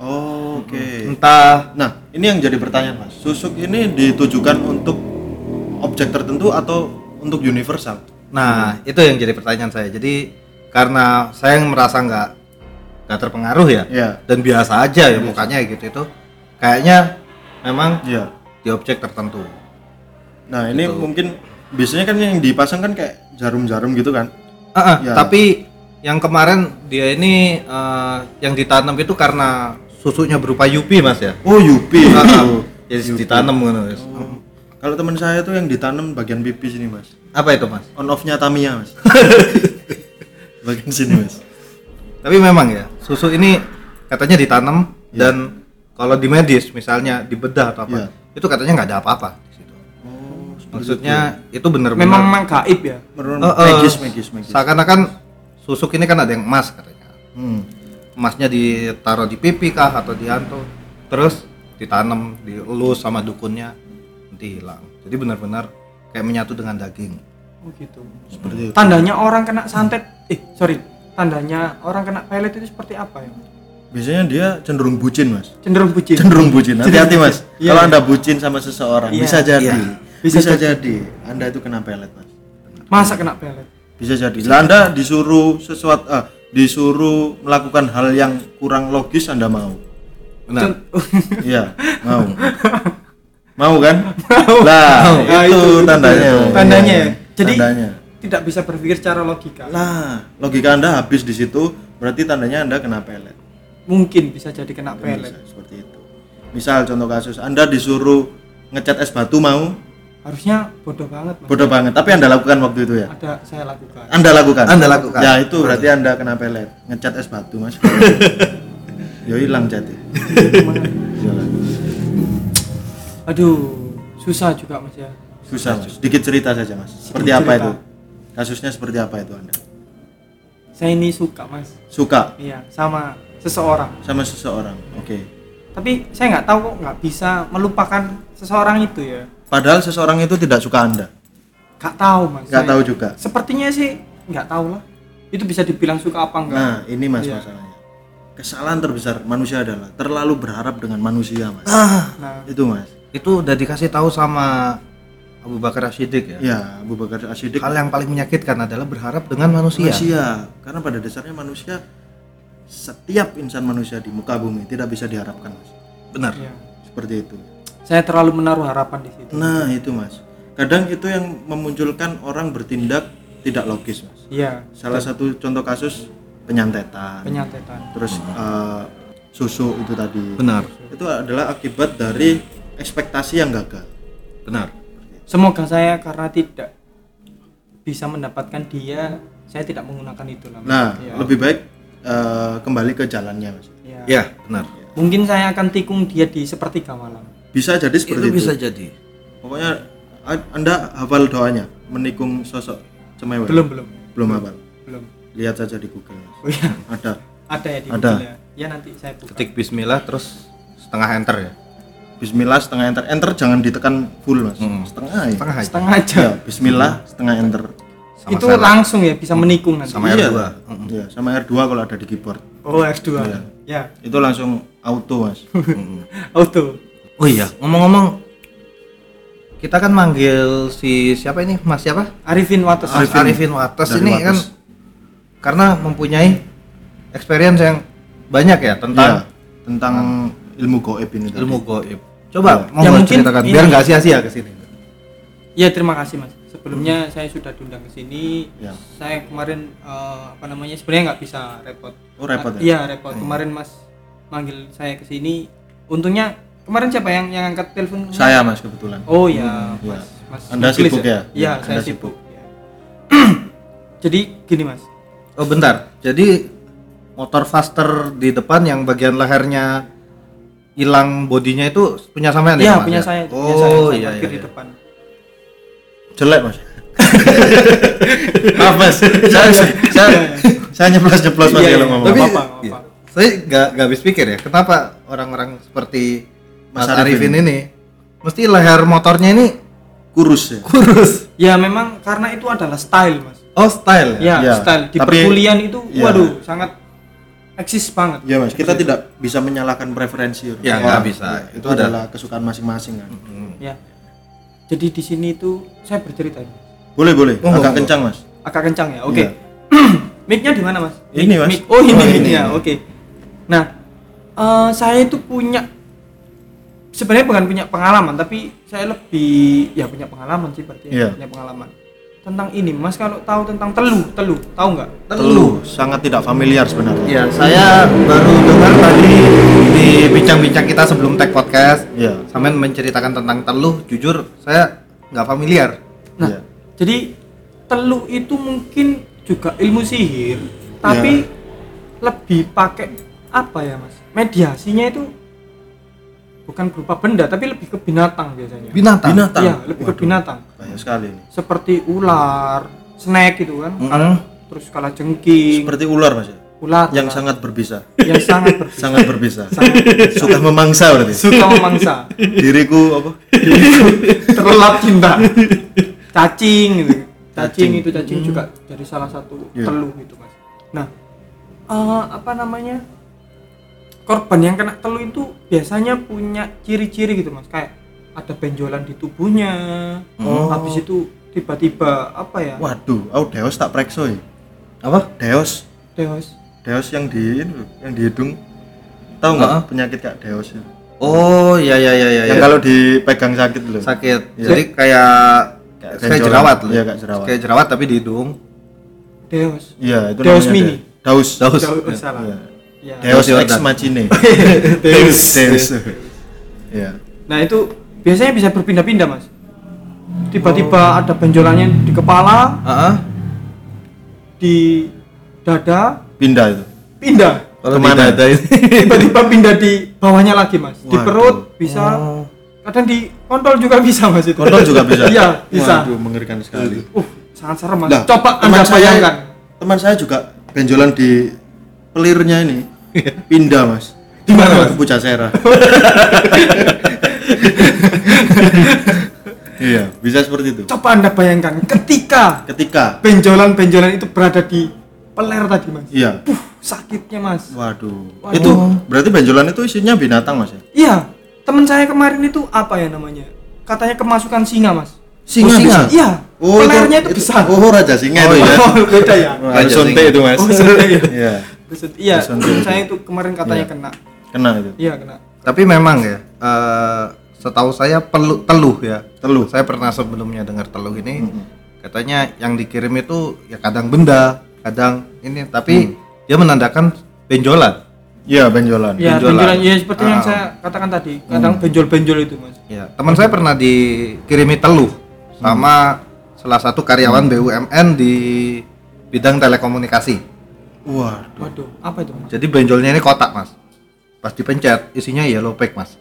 Oh, Oke. Entah Nah, ini yang jadi pertanyaan Mas. Susuk ini ditujukan untuk objek tertentu atau untuk universal? Nah, itu yang jadi pertanyaan saya. Jadi karena saya yang merasa nggak nggak terpengaruh ya, Iya. dan biasa aja ya mukanya gitu itu, kayaknya memang Iya. di objek tertentu. Nah, ini Gitu. mungkin biasanya kan yang dipasang kan kayak jarum-jarum gitu kan? Ah, ah, Ya. Tapi yang kemarin dia ini eh, yang ditanam itu karena susunya berupa yupi mas ya. Oh, Yupi. Ah, ah. Oh. Jadi ditanam gitu. Mas. Kalau teman saya tuh yang ditanam bagian pipi sini, Mas. Apa itu mas? On off-nya Tamiya, Mas. bagian sini, Mas. Tapi memang ya susu ini katanya ditanam Ya. dan kalau di medis misalnya di bedah atau apa, Ya. itu katanya nggak ada apa-apa. Maksudnya itu benar-benar Memang memang gaib ya. Menurut Eh, eh, magis, magis, magis. Seakan-akan susuk ini kan ada yang emas katanya. Hmm. Emasnya ditaruh di pipi kah atau di anto, terus ditanam, dielus sama dukunnya nanti hilang. Jadi benar-benar kayak menyatu dengan daging. Oh gitu. Seperti itu. Tandanya orang kena santet, eh sorry, tandanya orang kena pelet itu seperti apa ya? Biasanya dia cenderung bucin, Mas. Cenderung bucin. Cenderung bucin. Hati-hati, Mas. Iya, Kalau. Anda bucin sama seseorang, Iya, bisa jadi. iya. Bisa, Bisa jadi. Anda itu kena pelet, Mas. Masa kena pelet? Bisa jadi. Lah Anda disuruh sesuatu ah, disuruh melakukan hal yang kurang logis Anda mau. Benar. Iya, mau. Mau kan? Lah, Nah, itu, tandanya. tandanya Iya, ya. Jadi tandanya. tidak bisa berpikir secara logika Lah, logika Anda habis di situ, berarti tandanya Anda kena pelet. mungkin bisa jadi kena pelet Bisa, seperti itu. Misal contoh kasus Anda disuruh ngecat es batu mau, harusnya bodoh banget mas bodoh banget, tapi Anda lakukan waktu itu ya. ada saya lakukan Anda lakukan. Anda lakukan. Ya itu berarti Anda kena pelet, ngecat es batu, Mas. Yo hilang jati. Aduh susah juga mas ya Susah, Mas. Sedikit cerita saja, Mas. Seperti Sedikit apa cerita. itu? Kasusnya seperti apa itu Anda? saya ini suka mas Suka iya sama seseorang sama seseorang. Oke. tapi saya nggak tahu kok nggak bisa melupakan seseorang itu ya Padahal seseorang itu tidak suka Anda. nggak tahu mas Nggak Saya- tahu juga. sepertinya sih nggak tahu lah itu bisa dibilang suka apa enggak Nah, ini Mas Iya. masalahnya. Kesalahan terbesar manusia adalah terlalu berharap dengan manusia, Mas. Ah, nah Itu, Mas. itu udah dikasih tahu sama Abu Bakar As-Siddiq ya. Ya, Abu Bakar Asyidik Hal yang paling menyakitkan adalah berharap dengan manusia. manusia. Karena pada dasarnya manusia setiap insan manusia di muka bumi tidak bisa diharapkan, Mas. Benar. iya. Seperti itu. Saya terlalu menaruh harapan di situ Nah, itu, Mas. Kadang itu yang memunculkan orang bertindak tidak logis, Mas. iya Salah satu contoh kasus penyantetan, penyantetan terus eh, susu itu tadi. Benar. Itu adalah akibat dari ekspektasi yang gagal. Benar. semoga saya karena tidak bisa mendapatkan dia saya tidak menggunakan itu lah. Nah, Iya. lebih baik eh, kembali ke jalannya, Mas. Iya. Ya, benar. mungkin saya akan tikung dia di sepertiga malam Bisa jadi Itu seperti itu. bisa jadi. Pokoknya a- Anda hafal doanya menikung sosok cemewe. belum belum Belum hafal. belum Lihat saja di Google. Oh iya Ada. ada ya di Ada. Google ya ya nanti saya buka Ketik bismillah terus setengah enter ya. Bismillah setengah enter. Enter jangan ditekan full, Mas. Hmm. Setengah ya. Setengah aja. setengah aja Ya, bismillah setengah enter. Sama itu saya. langsung ya bisa menikung nanti Sama Iya. R2. Iya, sama R2 kalau ada di keyboard. oh R2 Iya. ya Itu langsung auto, Mas. Mm-mm. auto Oh iya, ngomong-ngomong kita kan manggil si siapa ini? Mas siapa? Arifin Wates Mas Arifin Wates Dari ini Wates. kan karena mempunyai experience yang banyak ya Iya, tentang tentang ilmu goib ini tadi. ilmu goib. Coba Ya, mau mungkin ceritakan biar nggak sia-sia ke sini. ya terima kasih mas sebelumnya saya sudah diundang ke sini Ya. saya kemarin eh, apa namanya sebenarnya nggak bisa repot Oh, repot ya? iya repot kemarin mas manggil saya ke sini untungnya kemarin siapa yang yang angkat telepon Saya, Mas, kebetulan. oh ya Iya. mas mas Anda Muklis sibuk ya? iya Anda saya sibuk. sibuk ya. jadi gini mas Oh bentar, jadi motor faster di depan yang bagian lehernya hilang bodinya itu punya sampean iya ya? Punya ya? saya punya Oh saya, saya iya iya. di iya. depan Jelek, Mas. Maaf, Mas. Saya saya saya nyeplos-nyeplos Mas Iya, kalau iya. ngomong. Tapi apa-apa, nggak iya. saya nggak nggak habis pikir ya, kenapa orang-orang seperti Mas, Mas Arifin. Arifin. ini mesti leher motornya ini kurus ya. kurus. ya memang karena itu adalah style mas Oh style ya? ya Iya, style di tapi- perkuliahan itu iya. waduh sangat eksis banget Ya, Mas. Kita tidak bisa menyalahkan preferensi. orang. Ya, nggak bisa. iya, Itu Itu adalah kesukaan masing-masing kan. Hmm. ya jadi di sini itu saya bercerita ini. Boleh, boleh. Oh, Agak oh. kencang, Mas. agak kencang ya oke Iya. mic-nya di mana mas Ini, Mas. Mic- oh ini Oh, ini ini. ya oke nah eh, saya itu punya sebenarnya bukan punya pengalaman tapi saya lebih ya punya pengalaman sih berarti ya, Iya. punya pengalaman tentang ini mas kalau tahu tentang teluh teluh tahu nggak Teluh sangat tidak familiar sebenarnya. Iya, saya baru dengar tadi di bincang-bincang kita sebelum tag podcast. Iya. Sampean menceritakan tentang teluh, jujur saya nggak familiar. nah Iya. jadi teluh itu mungkin juga ilmu sihir tapi lebih pakai apa ya mas mediasinya itu bukan berupa benda tapi lebih ke binatang biasanya Binatang. Binatang. Iya, lebih ke Waduh, binatang. Banyak sekali ini. Seperti ular, snake gitu kan. Mm-mm. Kala- terus kala jengking, Seperti ular, Mas. ya? ular Yang ular. sangat berbisa. yang sangat berbisa. sangat berbisa. Sangat Suka memangsa berarti. suka memangsa, Diriku apa? terlelap cinta. Cacing gitu. Cacing, Cacing. itu cacing juga dari salah satu Iya. teluh gitu, Mas. Nah, eh, apa namanya? Korban yang kena teluh itu biasanya punya ciri-ciri gitu, Mas. Kayak ada benjolan di tubuhnya. Oh. Habis itu tiba-tiba apa ya? Waduh, aku Deos tak prekso ya. Apa? Deos. Deos. Deos yang di yang di hidung. Tahu nggak Heeh. penyakit kayak Deos ya? Oh, iya iya iya iya. yang iya. kalau dipegang sakit loh sakit. Iya. Jadi kayak Kayak kayak benjolan. jerawat loh. Iya, kayak jerawat. Kayak jerawat tapi di hidung. Deus iya itu namanya Mini. Daus Daus. Jauh oh, salah Iya. Iya. Deus Deus ex machine Deus. Deus iya nah itu biasanya bisa berpindah-pindah mas. Tiba-tiba ada benjolannya di kepala Heeh. di dada. Pindah itu. Pindah. Kalau di Ke mana? ini. tiba-tiba pindah di bawahnya lagi mas. Di Waduh. perut bisa. Kadang di kontol juga bisa mas itu. Kontol juga bisa? Iya bisa. Waduh mengerikan sekali. Uh sangat serem mas. Lah, coba teman anda saya bayangkan. teman saya juga benjolan di pelirnya ini. Pindah mas. Di mana, Mas? Pucasera iya bisa seperti itu. Coba anda bayangkan ketika ketika. benjolan-benjolan itu berada di peler tadi mas. Iya. Puh, sakitnya mas. Waduh. Waduh. itu berarti benjolan itu isinya binatang mas ya? Iya. Teman saya kemarin itu apa ya namanya? Katanya kemasukan singa mas. Singa Oh, singa? bisa? iya. Pelernya itu, besar. Oh raja singa Oh, itu iya. ya? Oh, beda ya. Raja singa. itu mas. Oh ya iya iya saya itu kemarin katanya Iya. kena kena itu iya kena Tapi memang ya, eh, setahu saya pelu, teluh ya. Teluh. Saya pernah sebelumnya dengar teluh ini, katanya yang dikirim itu ya kadang benda, kadang ini, tapi dia menandakan benjolan. iya benjolan Iya, Benjolan. benjolan. Iya, seperti yang Ah. saya katakan tadi. Kadang benjol-benjol itu, Mas. Ya, teman saya pernah dikirimi teluh sama salah satu karyawan BUMN di bidang telekomunikasi. Waduh Waduh, apa itu, Mas? Jadi benjolnya ini kotak, Mas. Pas dipencet isinya yellow pack, Mas.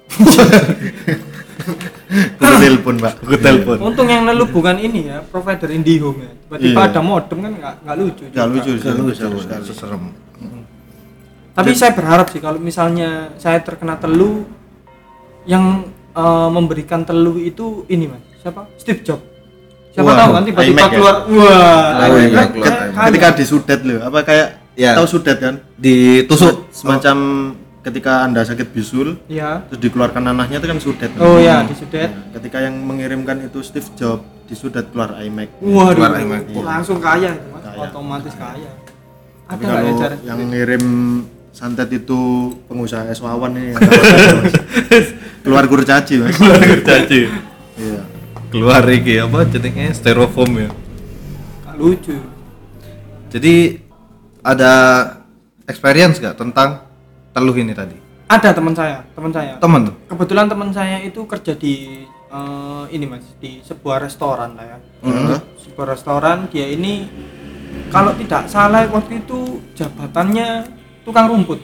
Kudu telepon pak Gue telepon. Untung yang lalu bukan ini ya, provider IndiHome ya. Tiba-tiba Iya. ada modem kan nggak nggak lucu. Gak juga. lucu sih, Lucu, lucu serem. Tapi saya berharap sih kalau misalnya saya terkena teluh yang eh, memberikan teluh itu ini, Mas. Siapa? Steve Jobs. Siapa tahu kan tiba-tiba ya? keluar. Wah, iya, kan ketika disudet loh apa kayak Iya. tahu sudet kan Ditusuk. semacam ketika anda sakit bisul Iya. terus dikeluarkan nanahnya itu kan sudet Oh ya, disudet. Nah, ketika yang mengirimkan itu Steve Jobs disudet keluar iMac Waduh, Keluar iMac. langsung kaya itu, Mas. Kaya. Otomatis kaya. Ada tapi nggak ya kalau cara? yang ngirim santet itu pengusaha es wawan ini nggak tahu apa, Mas. keluar kurcaci iya Keluar iki apa jenenge styrofoam ya. Lucu. Jadi ada experience gak tentang teluh ini tadi? Ada teman saya, teman saya. Temen tuh. Kebetulan teman saya itu kerja di eh, ini mas, di sebuah restoran lah ya. Mhm. Sebuah restoran dia ini kalau tidak salah waktu itu jabatannya tukang rumput.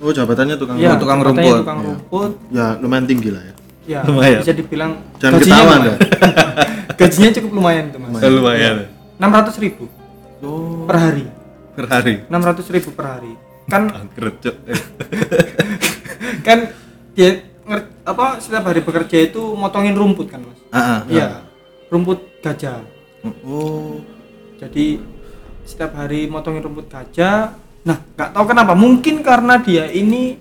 oh jabatannya tukang Iya, tukang jabatannya rumput. Tukang Iya. rumput. ya lumayan tinggi lah ya Ya, Lumayan. bisa dibilang Jangan gajinya ketawa, lumayan. gajinya cukup lumayan itu mas. Lumayan. Enam ratus ribu oh per hari. Per hari. Enam ratus ribu per hari. Kan Angkret, Cuk. kan dia nger- apa setiap hari bekerja itu motongin rumput kan mas Ah, ah. iya rumput gajah oh jadi setiap hari motongin rumput gajah nah nggak tahu kenapa mungkin karena dia ini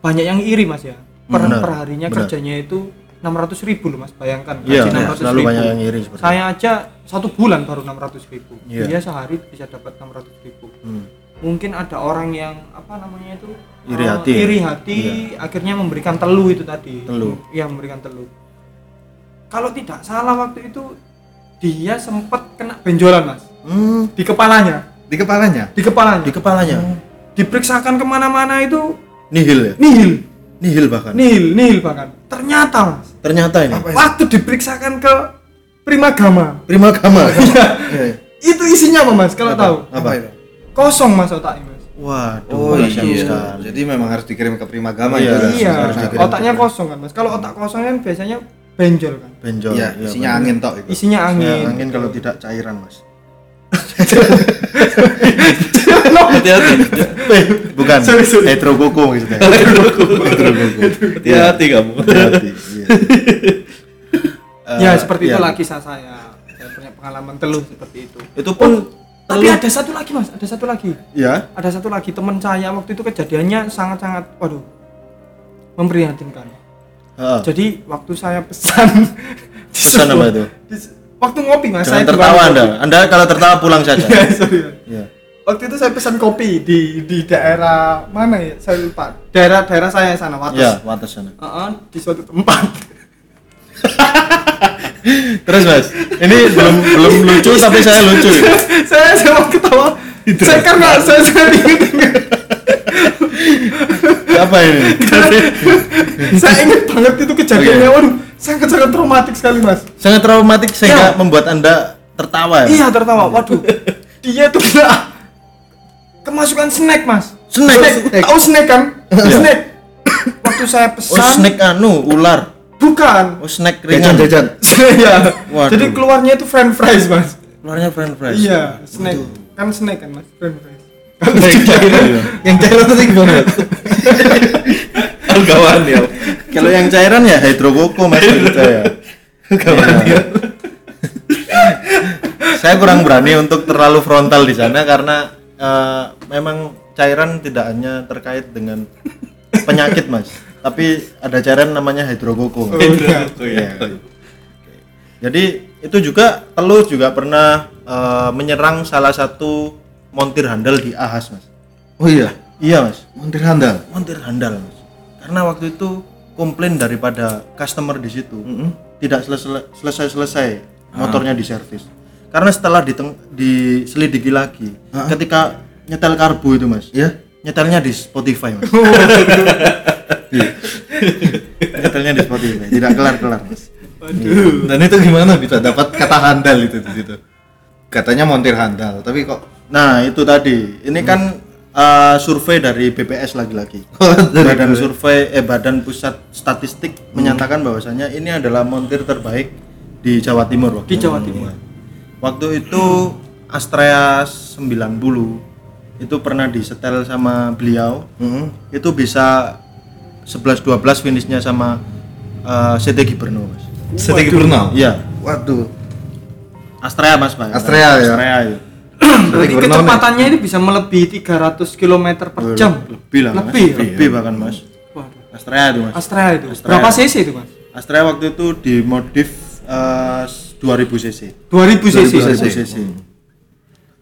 banyak yang iri mas ya per, Benar, per harinya kerjanya itu 600 ribu loh mas. Bayangkan Iya, gaji iya, 600 selalu ribu. banyak yang iri seperti saya aja satu bulan baru 600 ribu. Iya. dia sehari bisa dapat 600 ribu. Hmm. mungkin ada orang yang apa namanya itu Iri eh, hati. iri hati akhirnya memberikan teluh itu tadi. Teluh. iya memberikan teluh. Kalau tidak salah waktu itu dia sempat kena benjolan mas. Hmm, di kepalanya. Di kepalanya. di kepalanya. Di kepalanya? Diperiksakan ke mana-mana itu nihil ya? nihil nihil bahkan. Nihil nihil bahkan. Ternyata mas. Ternyata ini. Waktu diperiksakan ke primagama. Prima gama Iya. Iya, iya. itu isinya apa mas kalau Apa? tahu? Apa? Kosong mas otaknya mas. Waduh Oh kasihan iya. sekali. Jadi memang harus dikirim ke Primagama Iya. ya. iya. Harus dikirim otaknya kosong kan mas? Kalau otak kosong kan biasanya benjol kan? Benjol. Iya, iya, isinya angin tok itu. isinya angin. Ya, angin kalau tidak cairan mas Hati-hati. bukan. Sorry, sorry. heterokoko maksudnya. Hati-hati kamu. hati iya. ya Eh, seperti iya. itulah kisah saya. Saya punya pengalaman teluh seperti itu. Itu pun tapi ada satu lagi mas. Ada satu lagi. Ya. Ada satu lagi. Teman saya waktu itu kejadiannya sangat-sangat waduh memprihatinkan. Heeh. jadi waktu saya pesan di Pesan apa itu? di waktu ngopi mas jangan saya tertawa anda. Anda kalau tertawa pulang saja. Ya, sorry, Mas. Waktu itu saya pesan kopi di di daerah mana ya? Saya lupa. Daerah daerah saya sana Wates. Ya wates sana. Heeh, di suatu tempat. Terus mas ini belum belum lucu tapi saya lucu saya saya mau ketawa. Saya karena saya saya ingat apa ini? Saya ingat banget itu kejadiannya. Waduh sangat sangat traumatik sekali mas. Sangat traumatik sehingga Ya. membuat anda tertawa ya? Iya tertawa. Waduh dia tuh kena kemasukan snack mas. Snack? tahu snack kan? Snack. Waktu saya oh pesan snack anu ular. Bukan. Oh snack ringan. Jajan ya Waduh. jadi keluarnya itu french fries mas. Ularnya french fries. Iya snack. Kan snack kan mas? French fries. Yang cairan tadi gimana kawan ya. Kalau yang cairan ya hidrokoko mas saya kawan Iya. ya saya kurang berani untuk terlalu frontal di sana karena eh, memang cairan tidak hanya terkait dengan penyakit mas tapi ada cairan namanya hidrokoko Oh, iya. Iya. jadi itu juga telur juga pernah eh, menyerang salah satu montir handal di Ahas mas. Oh iya? Iya mas. Montir handal? Montir handal mas. Karena waktu itu komplain daripada customer di situ tidak selesai selesai selesai motornya diservis karena setelah diteng- diselidiki lagi ketika nyetel karbu itu mas ya nyetelnya di Spotify mas. Iya. nyetelnya di Spotify tidak kelar kelar mas dan itu gimana bisa dapat kata handal itu di situ? Katanya montir handal tapi kok nah itu tadi. Ini kan eh, survei dari BPS lagi-lagi. Badan survei eh badan pusat statistik menyatakan bahwasanya ini adalah montir terbaik di Jawa Timur waktu Di. Jawa Timur. Waktu itu Astrea 90 itu pernah disetel sama beliau Mm-mm. itu bisa 11-12 finishnya sama eh, CT Gibernur mas Setiki Purnam iya waduh Astrea mas Pak. Astrea, ya? Astrea ya. Berarti kecepatannya ini bisa melebihi 300 km per jam. lebih lah mas Lebih ya? lebih bahkan mas Waduh. Astrea itu mas Astrea itu. Astrea. Berapa cc itu, Mas? Astrea waktu itu dimodif eh, 2000 cc. 2000 cc. 2000 cc.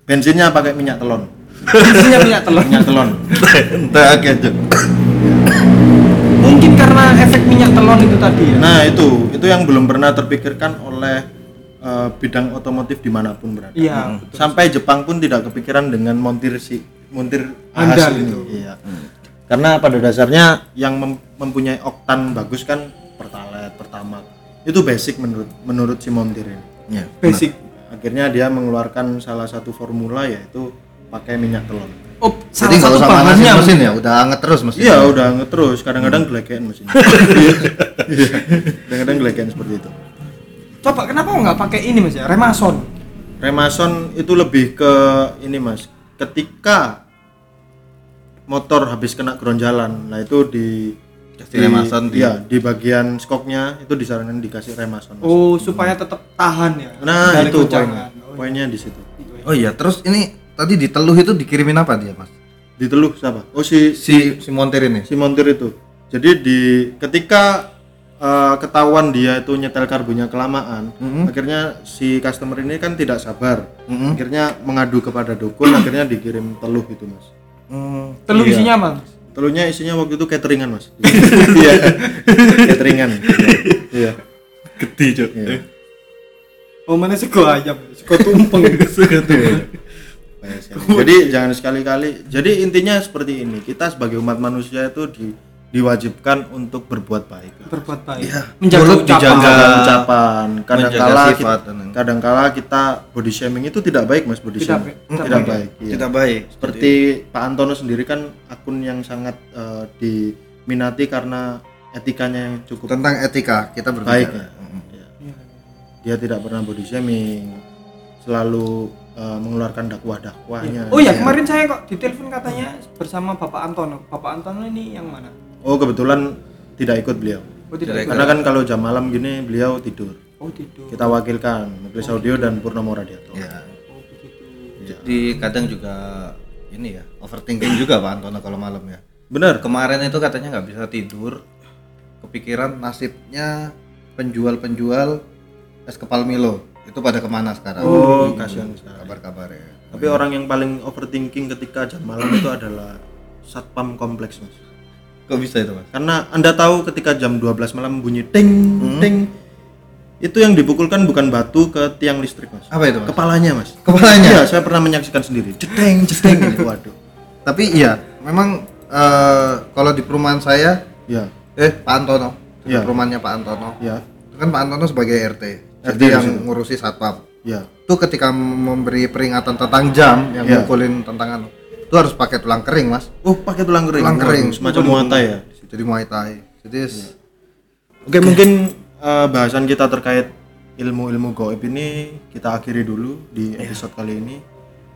Bensinnya pakai minyak telon. Bensinnya minyak telur. minyak telon. Entah aja Mungkin karena efek minyak telon itu tadi ya. nah itu. Itu yang belum pernah terpikirkan oleh eh, bidang otomotif di mana pun berada. Iya, betul. sampai Jepang pun tidak kepikiran dengan montir si montir ini itu. iya. Karena pada dasarnya yang mem- mempunyai oktan bagus kan pertalite pertama itu basic menurut menurut si montir ini ya Basic. akhirnya dia mengeluarkan salah satu formula yaitu pakai minyak telon Oh, jadi salah nggak satu bahannya. mesin ya udah anget terus mesin iya udah nge- terus kadang-kadang gelegean mesin Iya. kadang-kadang gelegean seperti itu Coba kenapa nggak pakai ini Mas ya? Remason. Remason itu lebih ke ini mas ketika motor habis kena gronjalan nah itu di Kasih remason di- iya, di bagian skoknya itu disarankan dikasih remason Mas. Oh, supaya tetap tahan ya. nah Dari itu poinnya Oh, poinnya di situ oh iya terus ini tadi di teluh itu dikirimin apa dia mas diteluh siapa oh si si si montir ini si montir itu jadi di ketika eh, ketahuan dia itu nyetel karbunya kelamaan akhirnya si customer ini kan tidak sabar Mhm. akhirnya mengadu kepada dukun akhirnya dikirim teluh itu mas Hmm. Telur Iya. isinya apa? Mas? Teluhnya isinya waktu itu cateringan mas. Iya. Cateringan. Iya. Gede cok Iya. Oh, mana sego ayam, sego tumpeng. Banyak sekali. jadi jangan sekali-kali. Jadi intinya seperti ini. Kita sebagai umat manusia itu di, diwajibkan untuk berbuat baik Berbuat baik. Iya. Menjaga Mulut ucapan. dijaga. menjaga ucapan kadangkala kita, kadangkala kita body shaming itu tidak baik mas body Tidak shaming baik. tidak, baik iya. tidak baik seperti Pak Antono sendiri kan akun yang sangat eh, diminati karena etikanya yang cukup tentang etika kita berbicara baik ya. Mm. Iya. dia tidak pernah body shaming selalu eh, mengeluarkan dakwah-dakwahnya Oh ya, kemarin saya kok ditelepon katanya bersama Bapak Antono. Bapak Antono ini yang mana? Oh kebetulan tidak ikut beliau. Oh, tidak. Tidak karena kan kalau jam malam gini beliau tidur. Oh, tidur. kita wakilkan Muklis Audio dan Purnomo Radiato ya Oh, begitu. jadi kadang juga ini ya overthinking juga Pak Antono kalau malam ya. Benar. Kemarin itu katanya nggak bisa tidur. Kepikiran nasibnya penjual-penjual es kepal Milo. Itu pada ke mana sekarang? Oh, kasihan sekali. kabar-kabar ya. Tapi orang yang paling overthinking ketika jam malam itu adalah satpam kompleks, Mas. Kok bisa itu mas Karena Anda tahu ketika jam 12 malam bunyi ting Hmm. ting itu yang dipukulkan bukan batu ke tiang listrik, Mas. apa itu mas Kepalanya, Mas. Kepalanya? Iya, saya pernah menyaksikan sendiri. Jedeng, jedeng ini. Waduh. tapi iya memang eh, kalau di perumahan saya Ya, eh Pak Antono di Iya. perumahannya Pak Antono ya, itu kan Pak Antono sebagai RT RT jadi di yang ngurusi satpam ya. itu ketika memberi peringatan tentang jam yang Iya. mukulin tentang anu itu harus pakai tulang kering mas Oh, pakai tulang kering. Tulang kering. Semacam muay thai ya. jadi muay thai jadi s- Oke, mungkin eh, bahasan kita terkait ilmu-ilmu goib ini kita akhiri dulu di episode kali ini.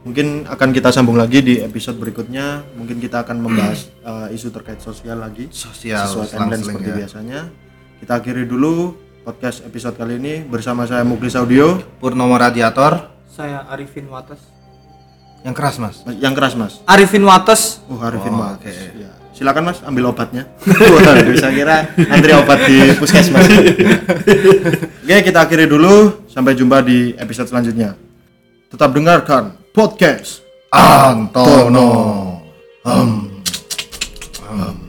Mungkin akan kita sambung lagi di episode berikutnya. Mungkin kita akan membahas eh, isu terkait sosial lagi. sosial sesuai timeline seperti ya. biasanya. Kita akhiri dulu podcast episode kali ini bersama saya Muklis Audio. Purnomo radiator Saya Arifin Wates. Yang keras mas Yang keras, Mas. Arifin Wates. Oh, Arifin Oh, Mas. oke. Ya. Silakan Mas ambil obatnya. Waduh, saya kira antri obat di puskesmas. Oke, kita akhiri dulu. Sampai jumpa di episode selanjutnya. Tetap dengarkan podcast Antono Hmm. Hmm.